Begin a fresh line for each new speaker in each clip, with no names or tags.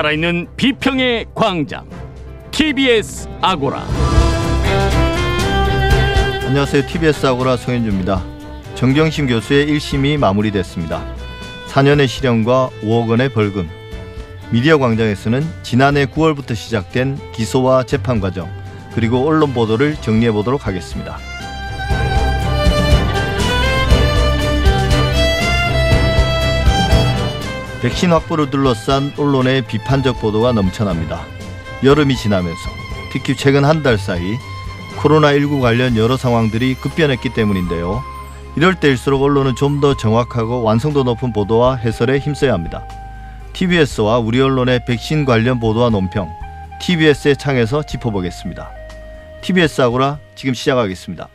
살아있는 비평의 광장 TBS 아고라
안녕하세요. TBS 아고라 송현주입니다. 정경심 교수의 1심이 마무리됐습니다. 4년의 실형과 5억 원의 벌금. 미디어 광장에서는 지난해 9월부터 시작된 기소와 재판 과정 그리고 언론 보도를 정리해 보도록 하겠습니다. 백신 확보를 둘러싼 언론의 비판적 보도가 넘쳐납니다. 여름이 지나면서 특히 최근 한 달 사이 코로나19 관련 여러 상황들이 급변했기 때문인데요. 이럴 때일수록 언론은 좀 더 정확하고 완성도 높은 보도와 해설에 힘써야 합니다. TBS와 우리 언론의 백신 관련 보도와 논평, TBS의 창에서 짚어보겠습니다. TBS 아고라 지금 시작하겠습니다.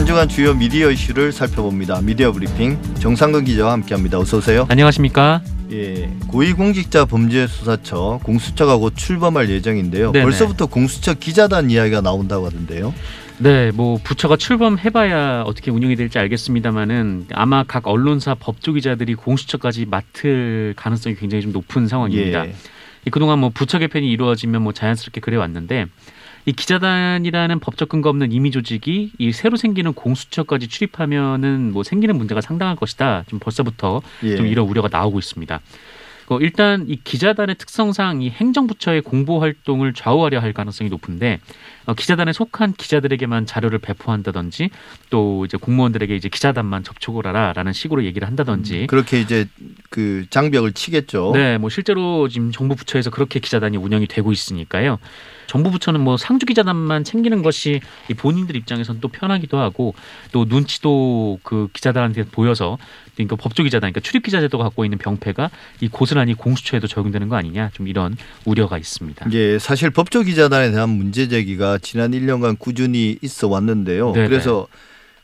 한 주간 주요 미디어 이슈를 살펴봅니다. 미디어 브리핑 정상근 기자와 함께합니다. 어서 오세요.
안녕하십니까?
예, 고위공직자 범죄수사처 공수처가 곧 출범할 예정인데요.
네네.
벌써부터 공수처 기자단 이야기가 나온다고 하던데요.
네, 뭐 부처가 출범해봐야 어떻게 운영이 될지 알겠습니다만은 아마 각 언론사 법조 기자들이 공수처까지 맡을 가능성이 굉장히 좀 높은 상황입니다.
예.
이 그동안 뭐 부처 개편이 이루어지면 뭐 자연스럽게 그래 왔는데 이 기자단이라는 법적 근거 없는 임의 조직이 이 새로 생기는 공수처까지 출입하면은 뭐 생기는 문제가 상당할 것이다. 좀 벌써부터
예.
좀 이런 우려가 나오고 있습니다. 어, 일단 이 기자단의 특성상 이 행정부처의 공보 활동을 좌우하려 할 가능성이 높은데 어, 기자단에 속한 기자들에게만 자료를 배포한다든지 또 이제 공무원들에게 이제 기자단만 접촉을 하라라는 식으로 얘기를 한다든지
그렇게 이제 그 장벽을 치겠죠.
네, 뭐 실제로 지금 정부 부처에서 그렇게 기자단이 운영이 되고 있으니까요. 정부 부처는 뭐 상주 기자단만 챙기는 것이 이 본인들 입장에선 또 편하기도 하고 또 눈치도 그 기자단한테 보여서 그러니까 법조 기자단, 그러니까 출입 기자 제도가 갖고 있는 병폐가 이 고스란히 공수처에도 적용되는 거 아니냐 좀 이런 우려가 있습니다.
예, 사실 법조 기자단에 대한 문제 제기가 지난 1년간 꾸준히 있어 왔는데요.
네네.
그래서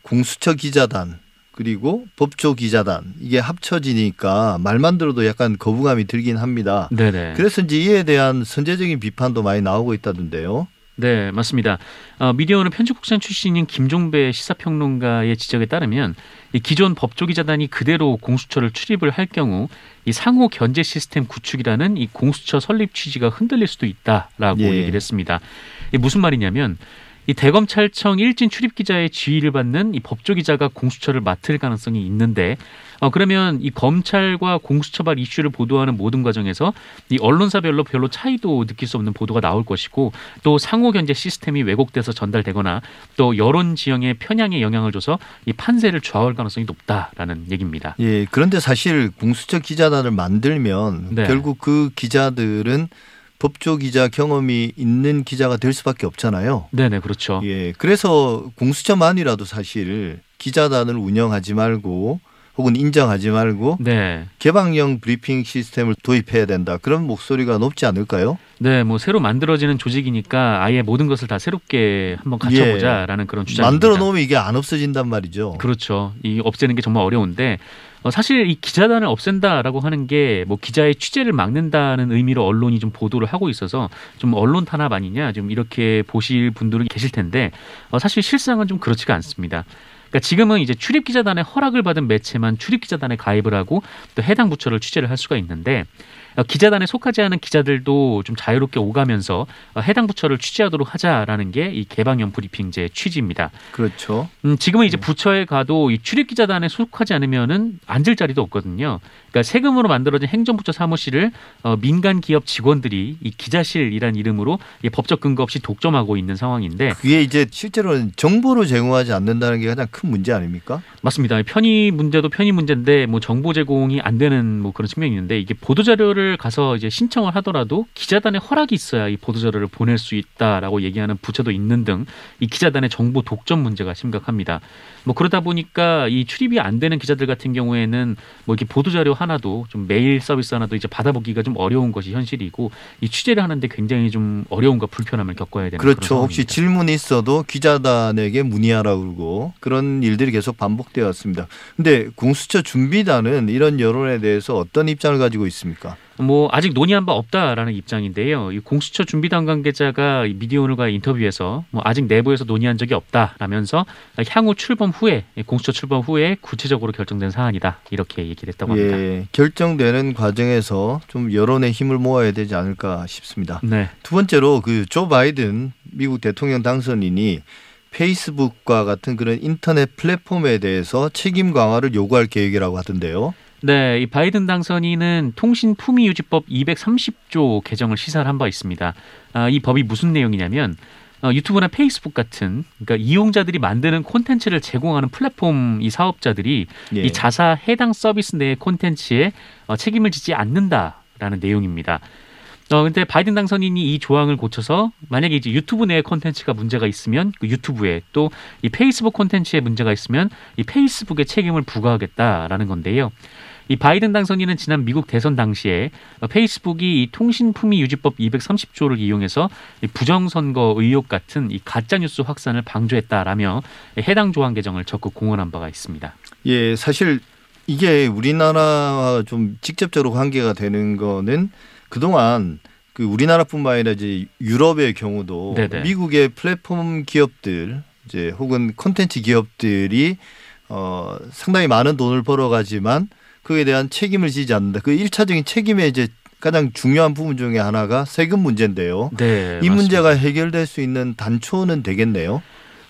공수처 기자단 그리고 법조 기자단 이게 합쳐지니까 말만 들어도 약간 거부감이 들긴 합니다.
네네.
그래서 이제 이에 대한 선제적인 비판도 많이 나오고 있다던데요.
네, 맞습니다. 어, 미디어오늘 편집국장 출신인 김종배 시사평론가의 지적에 따르면 이 기존 법조기자단이 그대로 공수처를 출입을 할 경우 이 상호 견제 시스템 구축이라는 이 공수처 설립 취지가 흔들릴 수도 있다라고
예.
얘기를 했습니다. 무슨 말이냐면 이 대검찰청 일진 출입 기자의 지휘를 받는 이 법조 기자가 공수처를 맡을 가능성이 있는데 어 그러면 이 검찰과 공수처발 이슈를 보도하는 모든 과정에서 이 언론사별로 별로 차이도 느낄 수 없는 보도가 나올 것이고 또 상호 견제 시스템이 왜곡돼서 전달되거나 또 여론 지형의 편향에 영향을 줘서 이 판세를 좌우할 가능성이 높다라는 얘기입니다.
예, 그런데 사실 공수처 기자단을 만들면
네.
결국 그 기자들은 법조 기자 경험이 있는 기자가 될 수밖에 없잖아요.
네네 그렇죠.
예, 그래서 공수처만이라도 사실 기자단을 운영하지 말고 혹은 인정하지 말고
네.
개방형 브리핑 시스템을 도입해야 된다. 그런 목소리가 높지 않을까요?
네, 뭐 새로 만들어지는 조직이니까 아예 모든 것을 다 새롭게 한번 갖춰보자라는 그런 주장입니다.
만들어 놓으면 이게 안 없어진단 말이죠.
그렇죠. 이 없애는 게 정말 어려운데 어, 사실 이 기자단을 없앤다라고 하는 게 뭐 기자의 취재를 막는다는 의미로 언론이 좀 보도를 하고 있어서 좀 언론 탄압 아니냐 좀 이렇게 보실 분들은 계실 텐데 어, 사실 실상은 좀 그렇지가 않습니다. 그러니까 지금은 이제 출입 기자단의 허락을 받은 매체만 출입 기자단에 가입을 하고 또 해당 부처를 취재를 할 수가 있는데 어, 기자단에 속하지 않은 기자들도 좀 자유롭게 오가면서 어, 해당 부처를 취재하도록 하자라는 게 이 개방형 브리핑제의 취지입니다.
그렇죠.
음, 지금은 이제 부처에 가도 이 출입 기자단에 속하지 않으면은 앉을 자리도 없거든요. 그러니까 세금으로 만들어진 행정부처 사무실을 어, 민간 기업 직원들이 이 기자실이란 이름으로 이 법적 근거 없이 독점하고 있는 상황인데
그게 이제 실제로는 정보를 제공하지 않는다는 게 가장 큰 문제 아닙니까?
맞습니다. 편의 문제도 편의 문제인데 뭐 정보 제공이 안 되는 뭐 그런 측면이 있는데 이게 보도 자료를 가서 이제 신청을 하더라도 기자단의 허락이 있어야 이 보도 자료를 보낼 수 있다라고 얘기하는 부처도 있는 등 이 기자단의 정보 독점 문제가 심각합니다. 뭐 그러다 보니까 이 출입이 안 되는 기자들 같은 경우에는 뭐 이렇게 보도 자료 하나 도 좀 메일 서비스 하나도 이제 받아보기가 좀 어려운 것이 현실이고 이 취재를 하는데 굉장히 좀 어려움과 불편함을 겪어야 되는
그렇죠. 혹시. 질문이 있어도 기자단에게 문의하라 그러고 그런 일들이 계속 반복되어 왔습니다. 근데 공수처 준비단은 이런 여론에 대해서 어떤 입장을 가지고 있습니까?
뭐 아직 논의한 바 없다라는 입장인데요. 이 공수처 준비단 관계자가 이 미디어오늘과 인터뷰에서 뭐 아직 내부에서 논의한 적이 없다라면서 향후 출범 후에 공수처 출범 후에 구체적으로 결정된 사안이다 이렇게 얘기를 했다고 합니다.
예, 결정되는 과정에서 좀 여론의 힘을 모아야 되지 않을까 싶습니다.
네,
두 번째로 그 조 바이든 미국 대통령 당선인이 페이스북과 같은 그런 인터넷 플랫폼에 대해서 책임 강화를 요구할 계획이라고 하던데요.
네, 이 바이든 당선인은 통신 품위 유지법 230조 개정을 시사를 한바 있습니다. 아, 이 법이 무슨 내용이냐면 어, 유튜브나 페이스북 같은 그러니까 이용자들이 만드는 콘텐츠를 제공하는 플랫폼 이 사업자들이
예.
이 자사 해당 서비스 내의 콘텐츠에 어, 책임을 지지 않는다라는 내용입니다. 어 근데 바이든 당선인이 이 조항을 고쳐서 만약에 이제 유튜브 내에 콘텐츠가 문제가 있으면 그 유튜브에 또 이 페이스북 콘텐츠에 문제가 있으면 이 페이스북에 책임을 부과하겠다라는 건데요. 이 바이든 당선인은 지난 미국 대선 당시에 어, 페이스북이 이 통신품위 유지법 230조를 이용해서 이 부정선거 의혹 같은 이 가짜 뉴스 확산을 방조했다라며 해당 조항 개정을 적극 공언한 바가 있습니다.
예, 사실 이게 우리나라와 좀 직접적으로 관계가 되는 거는 그동안 그 우리나라뿐만 아니라 이제 유럽의 경우도
네네.
미국의 플랫폼 기업들 이제 혹은 콘텐츠 기업들이 어 상당히 많은 돈을 벌어가지만 그에 대한 책임을 지지 않는다. 그 일차적인 책임의 이제 가장 중요한 부분 중에 하나가 세금 문제인데요.
네,
이
맞습니다.
문제가 해결될 수 있는 단초는 되겠네요.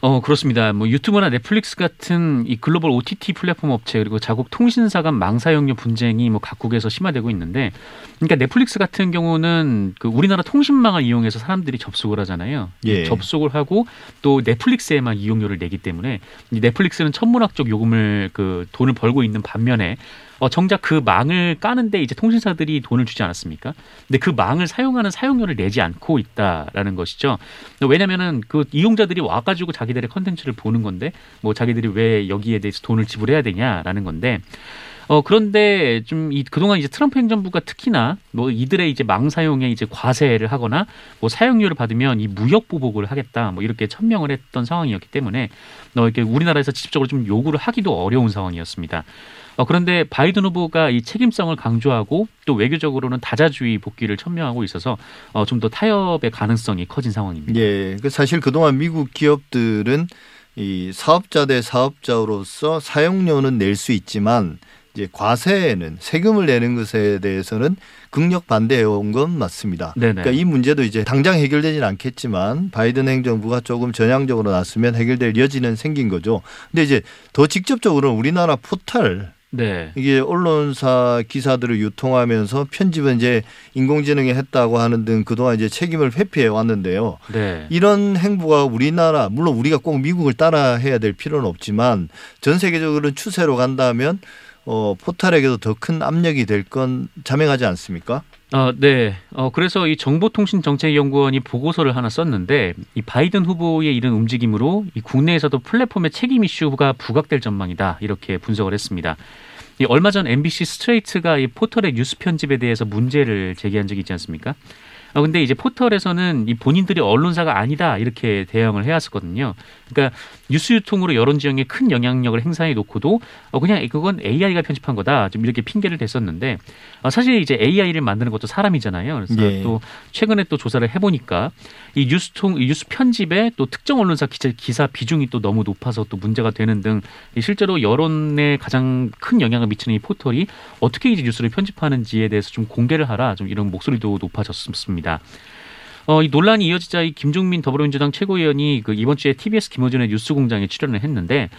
어 그렇습니다. 뭐 유튜브나 넷플릭스 같은 이 글로벌 OTT 플랫폼 업체 그리고 자국 통신사 간 망사용료 분쟁이 뭐 각국에서 심화되고 있는데, 그러니까 넷플릭스 같은 경우는 그 우리나라 통신망을 이용해서 사람들이 접속을 하잖아요.
예.
접속을 하고 또 넷플릭스에만 이용료를 내기 때문에 이 넷플릭스는 천문학적 요금을 그 돈을 벌고 있는 반면에 어, 정작 그 망을 까는데 이제 통신사들이 돈을 주지 않았습니까? 근데 그 망을 사용하는 사용료를 내지 않고 있다라는 것이죠. 왜냐면은 그 이용자들이 와가지고 자기들의 컨텐츠를 보는 건데 뭐 자기들이 왜 여기에 대해서 돈을 지불해야 되냐라는 건데 어 그런데 좀 이 그동안 이제 트럼프 행정부가 특히나 뭐 이들의 이제 망 사용에 이제 과세를 하거나 뭐 사용료를 받으면 이 무역 보복을 하겠다 뭐 이렇게 천명을 했던 상황이었기 때문에 어 이렇게 우리나라에서 직접적으로 좀 요구를 하기도 어려운 상황이었습니다. 어, 그런데 바이든 후보가 이 책임성을 강조하고 또 외교적으로는 다자주의 복귀를 천명하고 있어서 어, 좀 더 타협의 가능성이 커진 상황입니다.
예, 그 사실 그동안 미국 기업들은 이 사업자 대 사업자로서 사용료는 낼 수 있지만 이제 과세는 세금을 내는 것에 대해서는 극력 반대해 온 건 맞습니다.
네네.
그러니까 이 문제도 이제 당장 해결되지는 않겠지만 바이든 행정부가 조금 전향적으로 나서면 해결될 여지는 생긴 거죠. 근데 이제 더 직접적으로는 우리나라 포털
네.
이게 언론사 기사들을 유통하면서 편집은 이제 인공지능이 했다고 하는 등 그동안 이제 책임을 회피해 왔는데요.
네.
이런 행보가 우리나라 물론 우리가 꼭 미국을 따라 해야 될 필요는 없지만 전 세계적으로 추세로 간다면 어 포탈에게도 더 큰 압력이 될 건 자명하지 않습니까?
어, 네. 어, 그래서 이 정보통신정책연구원이 보고서를 하나 썼는데 이 바이든 후보의 이런 움직임으로 이 국내에서도 플랫폼의 책임 이슈가 부각될 전망이다 이렇게 분석을 했습니다. 이 얼마 전 MBC 스트레이트가 이 포털의 뉴스 편집에 대해서 문제를 제기한 적이 있지 않습니까? 어, 근데 이제 포털에서는 이 본인들이 언론사가 아니다 이렇게 대응을 해왔었거든요. 그러니까 뉴스 유통으로 여론 지형에 큰 영향력을 행사해 놓고도 어, 그냥 그건 AI가 편집한 거다 좀 이렇게 핑계를 댔었는데 어, 사실 이제 AI를 만드는 것도 사람이잖아요. 그래서
예.
또 최근에 또 조사를 해보니까 이 뉴스통 이 뉴스 편집에 또 특정 언론사 기자, 기사 비중이 또 너무 높아서 또 문제가 되는 등이 실제로 여론에 가장 큰 영향을 미치는 이 포털이 어떻게 이제 뉴스를 편집하는지에 대해서 좀 공개를 하라 좀 이런 목소리도 높아졌습니다. 어, 이 논란이 이어지자 이 김종민 더불어민주당 최고위원이 그 이번 주에 TBS 김어준의 뉴스공장에 출연을 했는데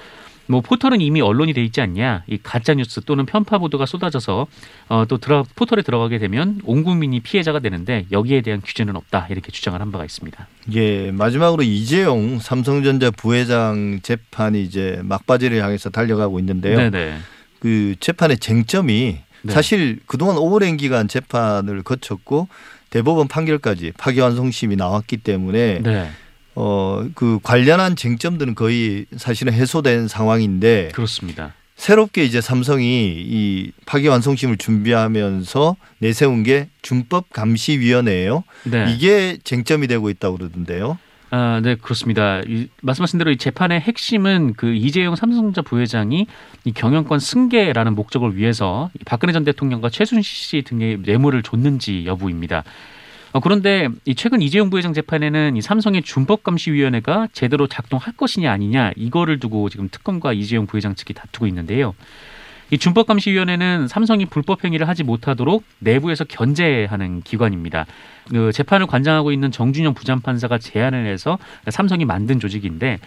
뭐 포털은 이미 언론이 돼 있지 않냐 이 가짜 뉴스 또는 편파 보도가 쏟아져서 어, 또 들어, 포털에 들어가게 되면 온 국민이 피해자가 되는데 여기에 대한 규제는 없다 이렇게 주장을 한 바가 있습니다.
예, 마지막으로 이재용 삼성전자 부회장 재판이 이제 막바지를 향해서 달려가고 있는데요.
네네.
그 재판의 쟁점이
네.
사실 그동안 오랜 기간 재판을 거쳤고 대법원 판결까지 파기환송심이 나왔기 때문에
네.
어그 관련한 쟁점들은 거의 사실은 해소된 상황인데
그렇습니다.
새롭게 이제 삼성이 이 파기환송심을 준비하면서 내세운 게 준법감시위원회예요.
네.
이게 쟁점이 되고 있다고 그러던데요.
아, 네, 그렇습니다. 이, 말씀하신 대로 이 재판의 핵심은 그 이재용 삼성전자 부회장이 이 경영권 승계라는 목적을 위해서 박근혜 전 대통령과 최순실 씨 등의 뇌물을 줬는지 여부입니다. 어, 그런데 이 최근 이재용 부회장 재판에는 이 삼성의 준법감시위원회가 제대로 작동할 것이냐 아니냐 이거를 두고 지금 특검과 이재용 부회장 측이 다투고 있는데요. 이 준법감시위원회는 삼성이 불법 행위를 하지 못하도록 내부에서 견제하는 기관입니다. 그 재판을 관장하고 있는 정준영 부장판사가 제안을 해서 삼성이 만든 조직인데 어,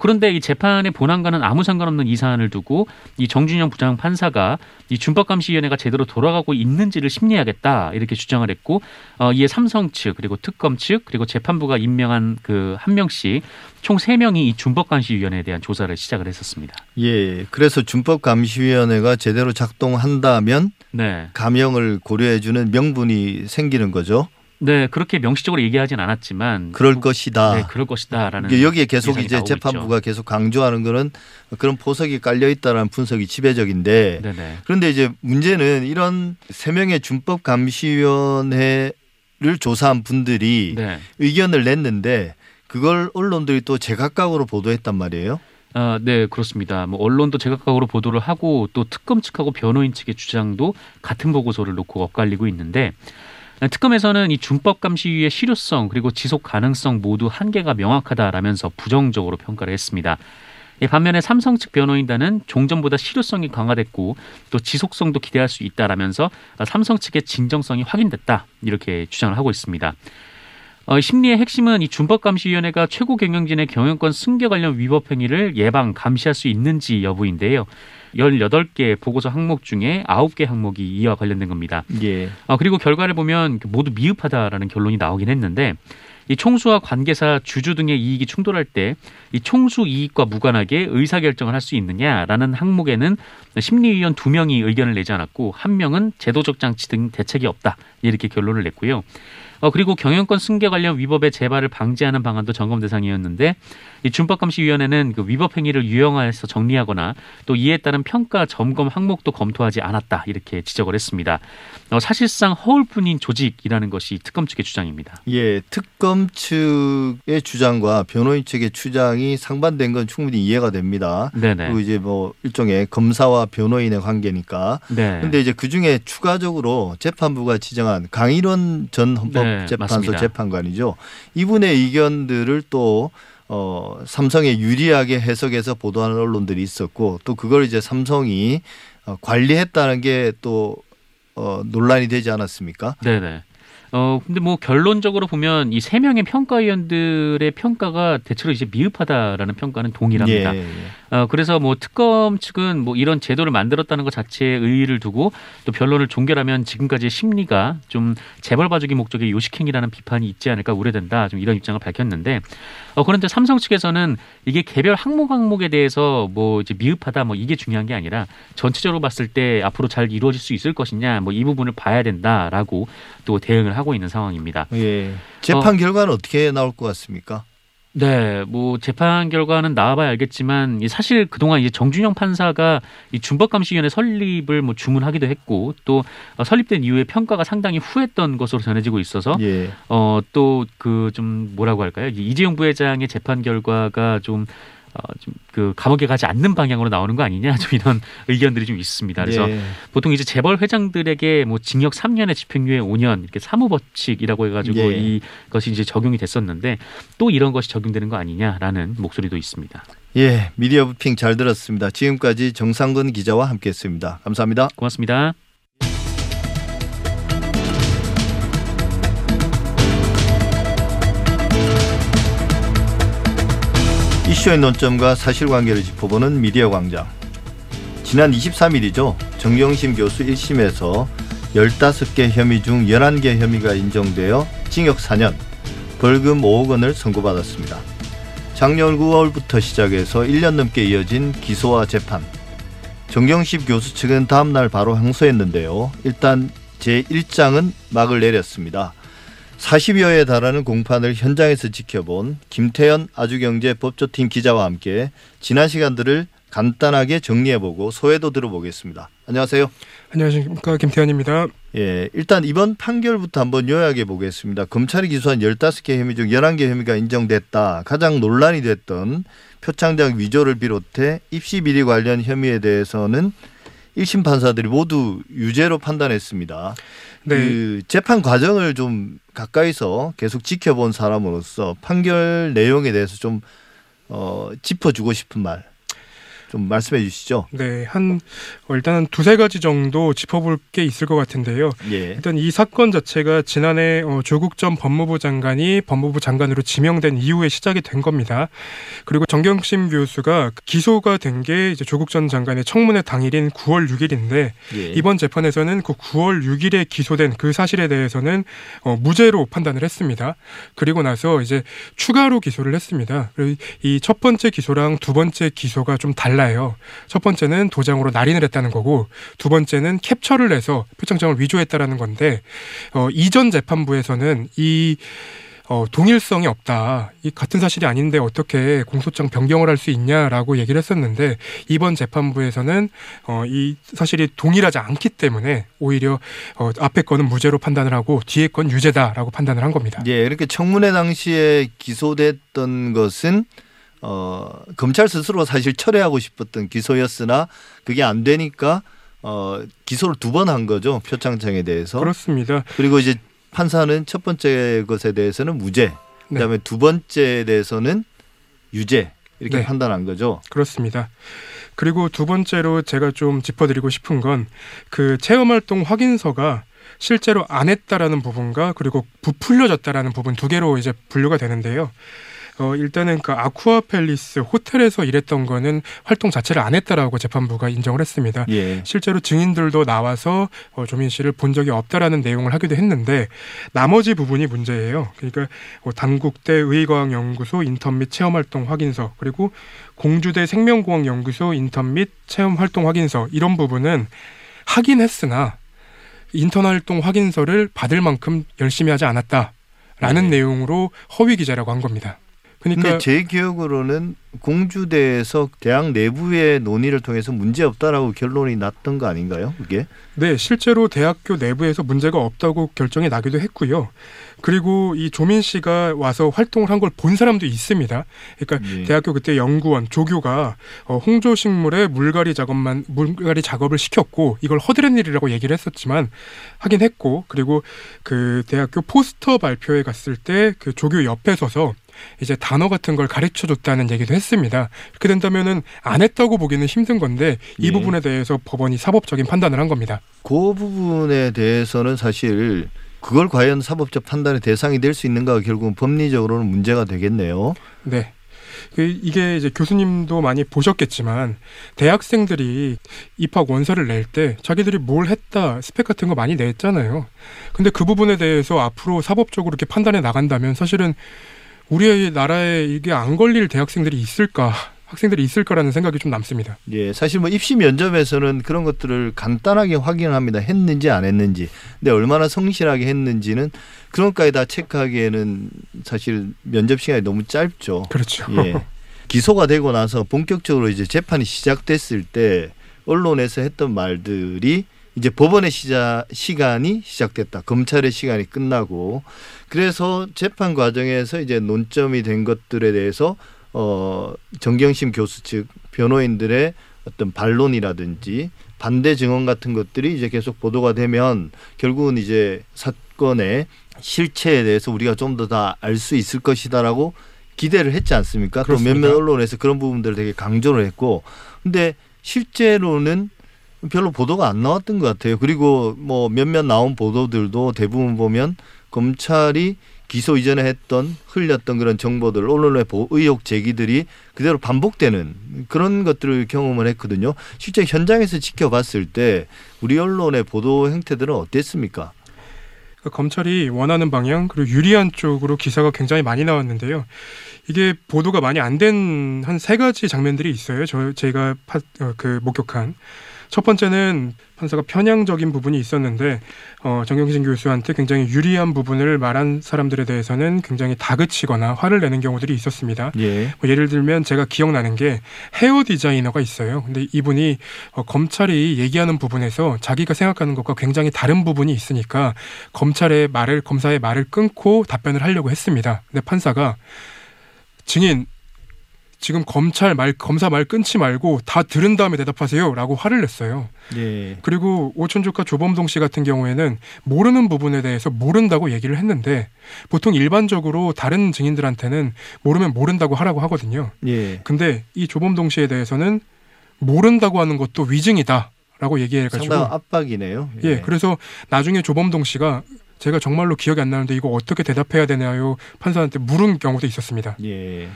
그런데 이 재판의 본안과는 아무 상관없는 이 사안을 두고 이 정준영 부장 판사가 이 준법감시위원회가 제대로 돌아가고 있는지를 심리하겠다 이렇게 주장을 했고 어, 이에 삼성 측 그리고 특검 측 그리고 재판부가 임명한 그 한 명씩 총 세 명이 이 준법감시위원회에 대한 조사를 시작을 했었습니다.
예, 그래서 준법감시위원회가 제대로 작동한다면
네.
감형을 고려해 주는 명분이 생기는 거죠.
네, 그렇게 명시적으로 얘기하진 않았지만
그럴
뭐,
것이다.
네, 그럴 것이다라는
여기에 계속 이제 재판부가 계속 강조하는 거는 그런 포석이 깔려 있다라는 분석이 지배적인데
있죠. 네네.
그런데 이제 문제는 이런 세 명의 준법 감시위원회를 조사한 분들이
네.
의견을 냈는데 그걸 언론들이 또 제각각으로 보도했단 말이에요.
아, 네, 그렇습니다. 뭐 언론도 제각각으로 보도를 하고 또 특검 측하고 변호인 측의 주장도 같은 보고서를 놓고 엇갈리고 있는데 특검에서는 이 준법 감시위의 실효성 그리고 지속 가능성 모두 한계가 명확하다라면서 부정적으로 평가를 했습니다. 이 반면에 삼성 측 변호인단은 종전보다 실효성이 강화됐고 또 지속성도 기대할 수 있다라면서 삼성 측의 진정성이 확인됐다 이렇게 주장을 하고 있습니다. 어, 심리의 핵심은 이 준법감시위원회가 최고 경영진의 경영권 승계 관련 위법 행위를 예방 감시할 수 있는지 여부인데요. 18개 보고서 항목 중에 9개 항목이 이와 관련된 겁니다.
예.
어, 그리고 결과를 보면 모두 미흡하다라는 결론이 나오긴 했는데 이 총수와 관계사 주주 등의 이익이 충돌할 때 이 총수 이익과 무관하게 의사 결정을 할 수 있느냐라는 항목에는 심리위원 두 명이 의견을 내지 않았고 한 명은 제도적 장치 등 대책이 없다 이렇게 결론을 냈고요. 어, 그리고 경영권 승계 관련 위법의 재발을 방지하는 방안도 점검 대상이었는데 이 준법감시위원회는 그 위법 행위를 유형화해서 정리하거나 또 이에 따른 평가 점검 항목도 검토하지 않았다 이렇게 지적을 했습니다. 어, 사실상 허울뿐인 조직이라는 것이 특검 측의 주장입니다.
예, 특검 측의 주장과 변호인 측의 주장이 상반된 건 충분히 이해가 됩니다.
네네.
그리고 이제 뭐 일종의 검사와 변호인의 관계니까.
네.
근데 이제 그 중에 추가적으로 재판부가 지정한 강일원 전
네,
헌법 재판소
맞습니다.
재판관이죠. 이분의 의견들을 또 어, 삼성에 유리하게 해석해서 보도하는 언론들이 있었고 또 그걸 이제 삼성이 어, 관리했다는 게 또 어, 논란이 되지 않았습니까?
네네. 어 근데 뭐 결론적으로 보면 이 세 명의 평가위원들의 평가가 대체로 이제 미흡하다라는 평가는 동일합니다.
예, 예.
어 그래서 뭐 특검 측은 뭐 이런 제도를 만들었다는 것 자체에 의의를 두고 또 변론을 종결하면 지금까지의 심리가 좀 재벌 봐주기 목적의 요식행위라는 비판이 있지 않을까 우려된다. 좀 이런 입장을 밝혔는데 어 그런데 삼성 측에서는 이게 개별 항목 항목에 대해서 뭐 이제 미흡하다 뭐 이게 중요한 게 아니라 전체적으로 봤을 때 앞으로 잘 이루어질 수 있을 것이냐 뭐 이 부분을 봐야 된다라고 또 대응을 하고 있는 상황입니다.
예.
어.
재판 결과는 어떻게 나올 것 같습니까?
네, 뭐 재판 결과는 나와봐야 알겠지만 이 사실 그동안 이제 정준영 판사가 이 준법감시위원회 설립을 뭐 주문하기도 했고 또 어, 설립된 이후에 평가가 상당히 후했던 것으로 전해지고 있어서
예.
어또 그 좀 뭐라고 할까요? 이 이재용 부회장의 재판 결과가 좀 그 감옥에 가지 않는 방향으로 나오는 거 아니냐 좀 이런 의견들이 좀 있습니다. 그래서
예.
보통 이제 재벌 회장들에게 뭐 징역 3년에 집행유예 5년 이렇게 사무법칙이라고 해가지고
예.
이것이 이제 적용이 됐었는데 또 이런 것이 적용되는 거 아니냐라는 목소리도 있습니다.
예, 미디어 부핑 잘 들었습니다. 지금까지 정상근 기자와 함께했습니다. 감사합니다.
고맙습니다.
이슈의 논점과 사실관계를 짚어보는 미디어 광장. 지난 23일이죠. 정경심 교수 1심에서 15개 혐의 중 11개 혐의가 인정되어 징역 4년, 벌금 5억 원을 선고받았습니다. 작년 9월부터 시작해서 1년 넘게 이어진 기소와 재판. 정경심 교수 측은 다음날 바로 항소했는데요. 일단 제1장은 막을 내렸습니다. 40여에 달하는 공판을 현장에서 지켜본 김태현 아주경제 법조팀 기자와 함께 지난 시간들을 간단하게 정리해보고 소회도 들어보겠습니다. 안녕하세요.
안녕하십니까 김태현입니다.
예, 일단 이번 판결부터 한번 요약해 보겠습니다. 검찰이 기소한 15개 혐의 중 11개 혐의가 인정됐다. 가장 논란이 됐던 표창장 위조를 비롯해 입시 비리 관련 혐의에 대해서는 1심 판사들이 모두 유죄로 판단했습니다.
네.
그 재판 과정을 좀 가까이서 계속 지켜본 사람으로서 판결 내용에 대해서 좀 어, 짚어주고 싶은 말 좀 말씀해 주시죠.
네, 한 어, 일단은 두세 가지 정도 짚어볼 게 있을 것 같은데요.
예.
일단 이 사건 자체가 지난해 어, 조국 전 법무부 장관이 법무부 장관으로 지명된 이후에 시작이 된 겁니다. 그리고 정경심 교수가 기소가 된 게 이제 조국 전 장관의 청문회 당일인 9월 6일인데
예.
이번 재판에서는 그 9월 6일에 기소된 그 사실에 대해서는 어, 무죄로 판단을 했습니다. 그리고 나서 이제 추가로 기소를 했습니다. 이 첫 번째 기소랑 두 번째 기소가 좀 달라 요. 첫 번째는 도장으로 날인을 했다는 거고 두 번째는 캡처를 해서 표창장을 위조했다라는 건데 어, 이전 재판부에서는 이 어, 동일성이 없다. 이 같은 사실이 아닌데 어떻게 공소장 변경을 할 수 있냐라고 얘기를 했었는데 이번 재판부에서는 어, 이 사실이 동일하지 않기 때문에 오히려 어, 앞에 거는 무죄로 판단을 하고 뒤에 건 유죄다라고 판단을 한 겁니다.
예, 이렇게 청문회 당시에 기소됐던 것은 어, 검찰 스스로 사실 철회하고 싶었던 기소였으나 그게 안 되니까 어, 기소를 두 번 한 거죠 표창장에 대해서.
그렇습니다.
그리고 이제 판사는 첫 번째 것에 대해서는 무죄,
네.
그다음에 두 번째에 대해서는 유죄 이렇게
네.
판단한 거죠.
그렇습니다. 그리고 두 번째로 제가 좀 짚어드리고 싶은 건 그 체험활동 확인서가 실제로 안 했다라는 부분과 그리고 부풀려졌다라는 부분 두 개로 이제 분류가 되는데요. 어, 일단은 그 아쿠아 팰리스 호텔에서 일했던 거는 활동 자체를 안 했다라고 재판부가 인정을 했습니다.
예.
실제로 증인들도 나와서 어, 조민 씨를 본 적이 없다라는 내용을 하기도 했는데 나머지 부분이 문제예요. 그러니까 어, 단국대 의과학연구소 인턴 및 체험활동 확인서 그리고 공주대 생명공학연구소 인턴 및 체험활동 확인서 이런 부분은 하긴 했으나 인턴 활동 확인서를 받을 만큼 열심히 하지 않았다라는
네.
내용으로 허위 기자라고 한 겁니다. 그러니까
제 기억으로는 공주대에서 대학 내부의 논의를 통해서 문제 없다라고 결론이 났던 거 아닌가요? 그게?
네, 실제로 대학교 내부에서 문제가 없다고 결정이 나기도 했고요. 그리고 이 조민 씨가 와서 활동을 한 걸 본 사람도 있습니다. 그러니까
예.
대학교 그때 연구원 조교가 어, 홍조 식물에 물갈이 작업만 물갈이 작업을 시켰고 이걸 허드렛 일이라고 얘기를 했었지만 하긴 했고 그리고 그 대학교 포스터 발표회 갔을 때 그 조교 옆에 서서 이제 단어 같은 걸 가르쳐 줬다는 얘기도 했습니다. 그렇게 된다면은 안 했다고 보기는 힘든 건데 이
예.
부분에 대해서 법원이 사법적인 판단을 한 겁니다.
그 부분에 대해서는 사실 그걸 과연 사법적 판단의 대상이 될 수 있는가가 결국은 법리적으로는 문제가 되겠네요.
네. 그 이게 이제 교수님도 많이 보셨겠지만 대학생들이 입학 원서를 낼 때 자기들이 뭘 했다 스펙 같은 거 많이 냈잖아요. 근데 그 부분에 대해서 앞으로 사법적으로 이렇게 판단해 나간다면 사실은 우리 나라에 이게 안 걸릴 대학생들이 있을까 학생들이 있을까라는 생각이 좀 남습니다.
예, 사실 뭐 입시 면접에서는 그런 것들을 간단하게 확인을 합니다. 했는지 안 했는지. 근데 얼마나 성실하게 했는지는 그런 것까지 다 체크하기에는 사실 면접 시간이 너무 짧죠.
그렇죠.
예. 기소가 되고 나서 본격적으로 이제 재판이 시작됐을 때 언론에서 했던 말들이 이제 법원의 시작 시간이 시작됐다. 검찰의 시간이 끝나고 그래서 재판 과정에서 이제 논점이 된 것들에 대해서 어 정경심 교수 측 변호인들의 어떤 반론이라든지 반대 증언 같은 것들이 이제 계속 보도가 되면 결국은 이제 사건의 실체에 대해서 우리가 좀 더 다 알 수 있을 것이다라고 기대를 했지 않습니까?
그렇습니다.
또 몇몇 언론에서 그런 부분들을 되게 강조를 했고, 근데 실제로는 별로 보도가 안 나왔던 것 같아요. 그리고 뭐 몇몇 나온 보도들도 대부분 보면 검찰이 기소 이전에 했던 흘렸던 그런 정보들 언론의 보- 의혹 제기들이 그대로 반복되는 그런 것들을 경험을 했거든요. 실제 현장에서 지켜봤을 때 우리 언론의 보도 행태들은 어땠습니까?
그 검찰이 원하는 방향 그리고 유리한 쪽으로 기사가 굉장히 많이 나왔는데요. 이게 보도가 많이 안 된 한 세 가지 장면들이 있어요. 저 제가 파, 어, 그 목격한 첫 번째는 판사가 편향적인 부분이 있었는데 어, 정경심 교수한테 굉장히 유리한 부분을 말한 사람들에 대해서는 굉장히 다그치거나 화를 내는 경우들이 있었습니다.
예.
뭐 예를 들면 제가 기억나는 게 헤어 디자이너가 있어요. 근데 이분이 어, 검찰이 얘기하는 부분에서 자기가 생각하는 것과 굉장히 다른 부분이 있으니까 검찰의 말을 검사의 말을 끊고 답변을 하려고 했습니다. 근데 판사가 증인 지금 검찰 말 검사 말 끊지 말고 다 들은 다음에 대답하세요라고 화를 냈어요.
예.
그리고 오촌조카 조범동 씨 같은 경우에는 모르는 부분에 대해서 모른다고 얘기를 했는데 보통 일반적으로 다른 증인들한테는 모르면 모른다고 하라고 하거든요.
예.
근데 이 조범동 씨에 대해서는 모른다고 하는 것도 위증이다 라고 얘기해가지고
상당 압박이네요.
예, 그래서 나중에 조범동 씨가 제가 정말로 기억이 안 나는데 이거 어떻게 대답해야 되나요? 판사한테 물은 경우도 있었습니다.
예.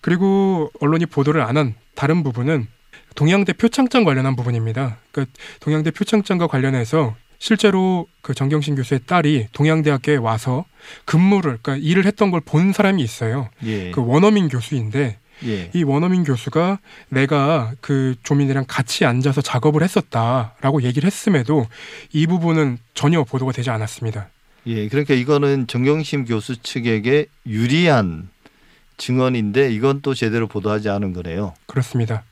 그리고 언론이 보도를 안 한 다른 부분은 동양대 표창장 관련한 부분입니다. 그러니까 동양대 표창장과 관련해서 실제로 그 정경심 교수의 딸이 동양대학교에 와서 근무를 그러니까 일을 했던 걸 본 사람이 있어요.
예.
그 원어민 교수인데
예.
이 원어민 교수가 내가 그 조민이랑 같이 앉아서 작업을 했었다라고 얘기를 했음에도 이 부분은 전혀 보도가 되지 않았습니다.
예. 그러니까 이거는 정경심 교수 측에게 유리한 증언인데 이건 또 제대로 보도하지 않은 거네요.
그렇습니다.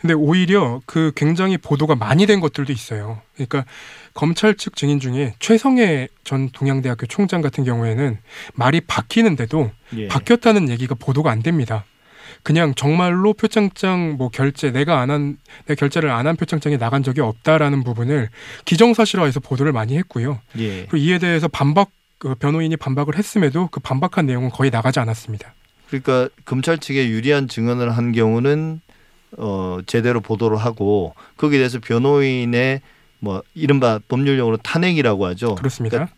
근데 오히려 그 굉장히 보도가 많이 된 것들도 있어요. 그러니까 검찰 측 증인 중에 최성애 전 동양대학교 총장 같은 경우에는 말이 바뀌는데도
예.
바뀌었다는 얘기가 보도가 안 됩니다. 그냥 정말로 표창장 뭐 결제 내가 안 한 내 결제를 안 한 표창장이 나간 적이 없다라는 부분을 기정사실화해서 보도를 많이 했고요.
예.
그리고 이에 대해서 반박 그 변호인이 반박을 했음에도 그 반박한 내용은 거의 나가지 않았습니다.
그러니까 검찰 측에 유리한 증언을 한 경우는 어 제대로 보도를 하고 거기에 대해서 변호인의 뭐 이른바 법률용어로 탄핵이라고 하죠.
그렇습니다.
그러니까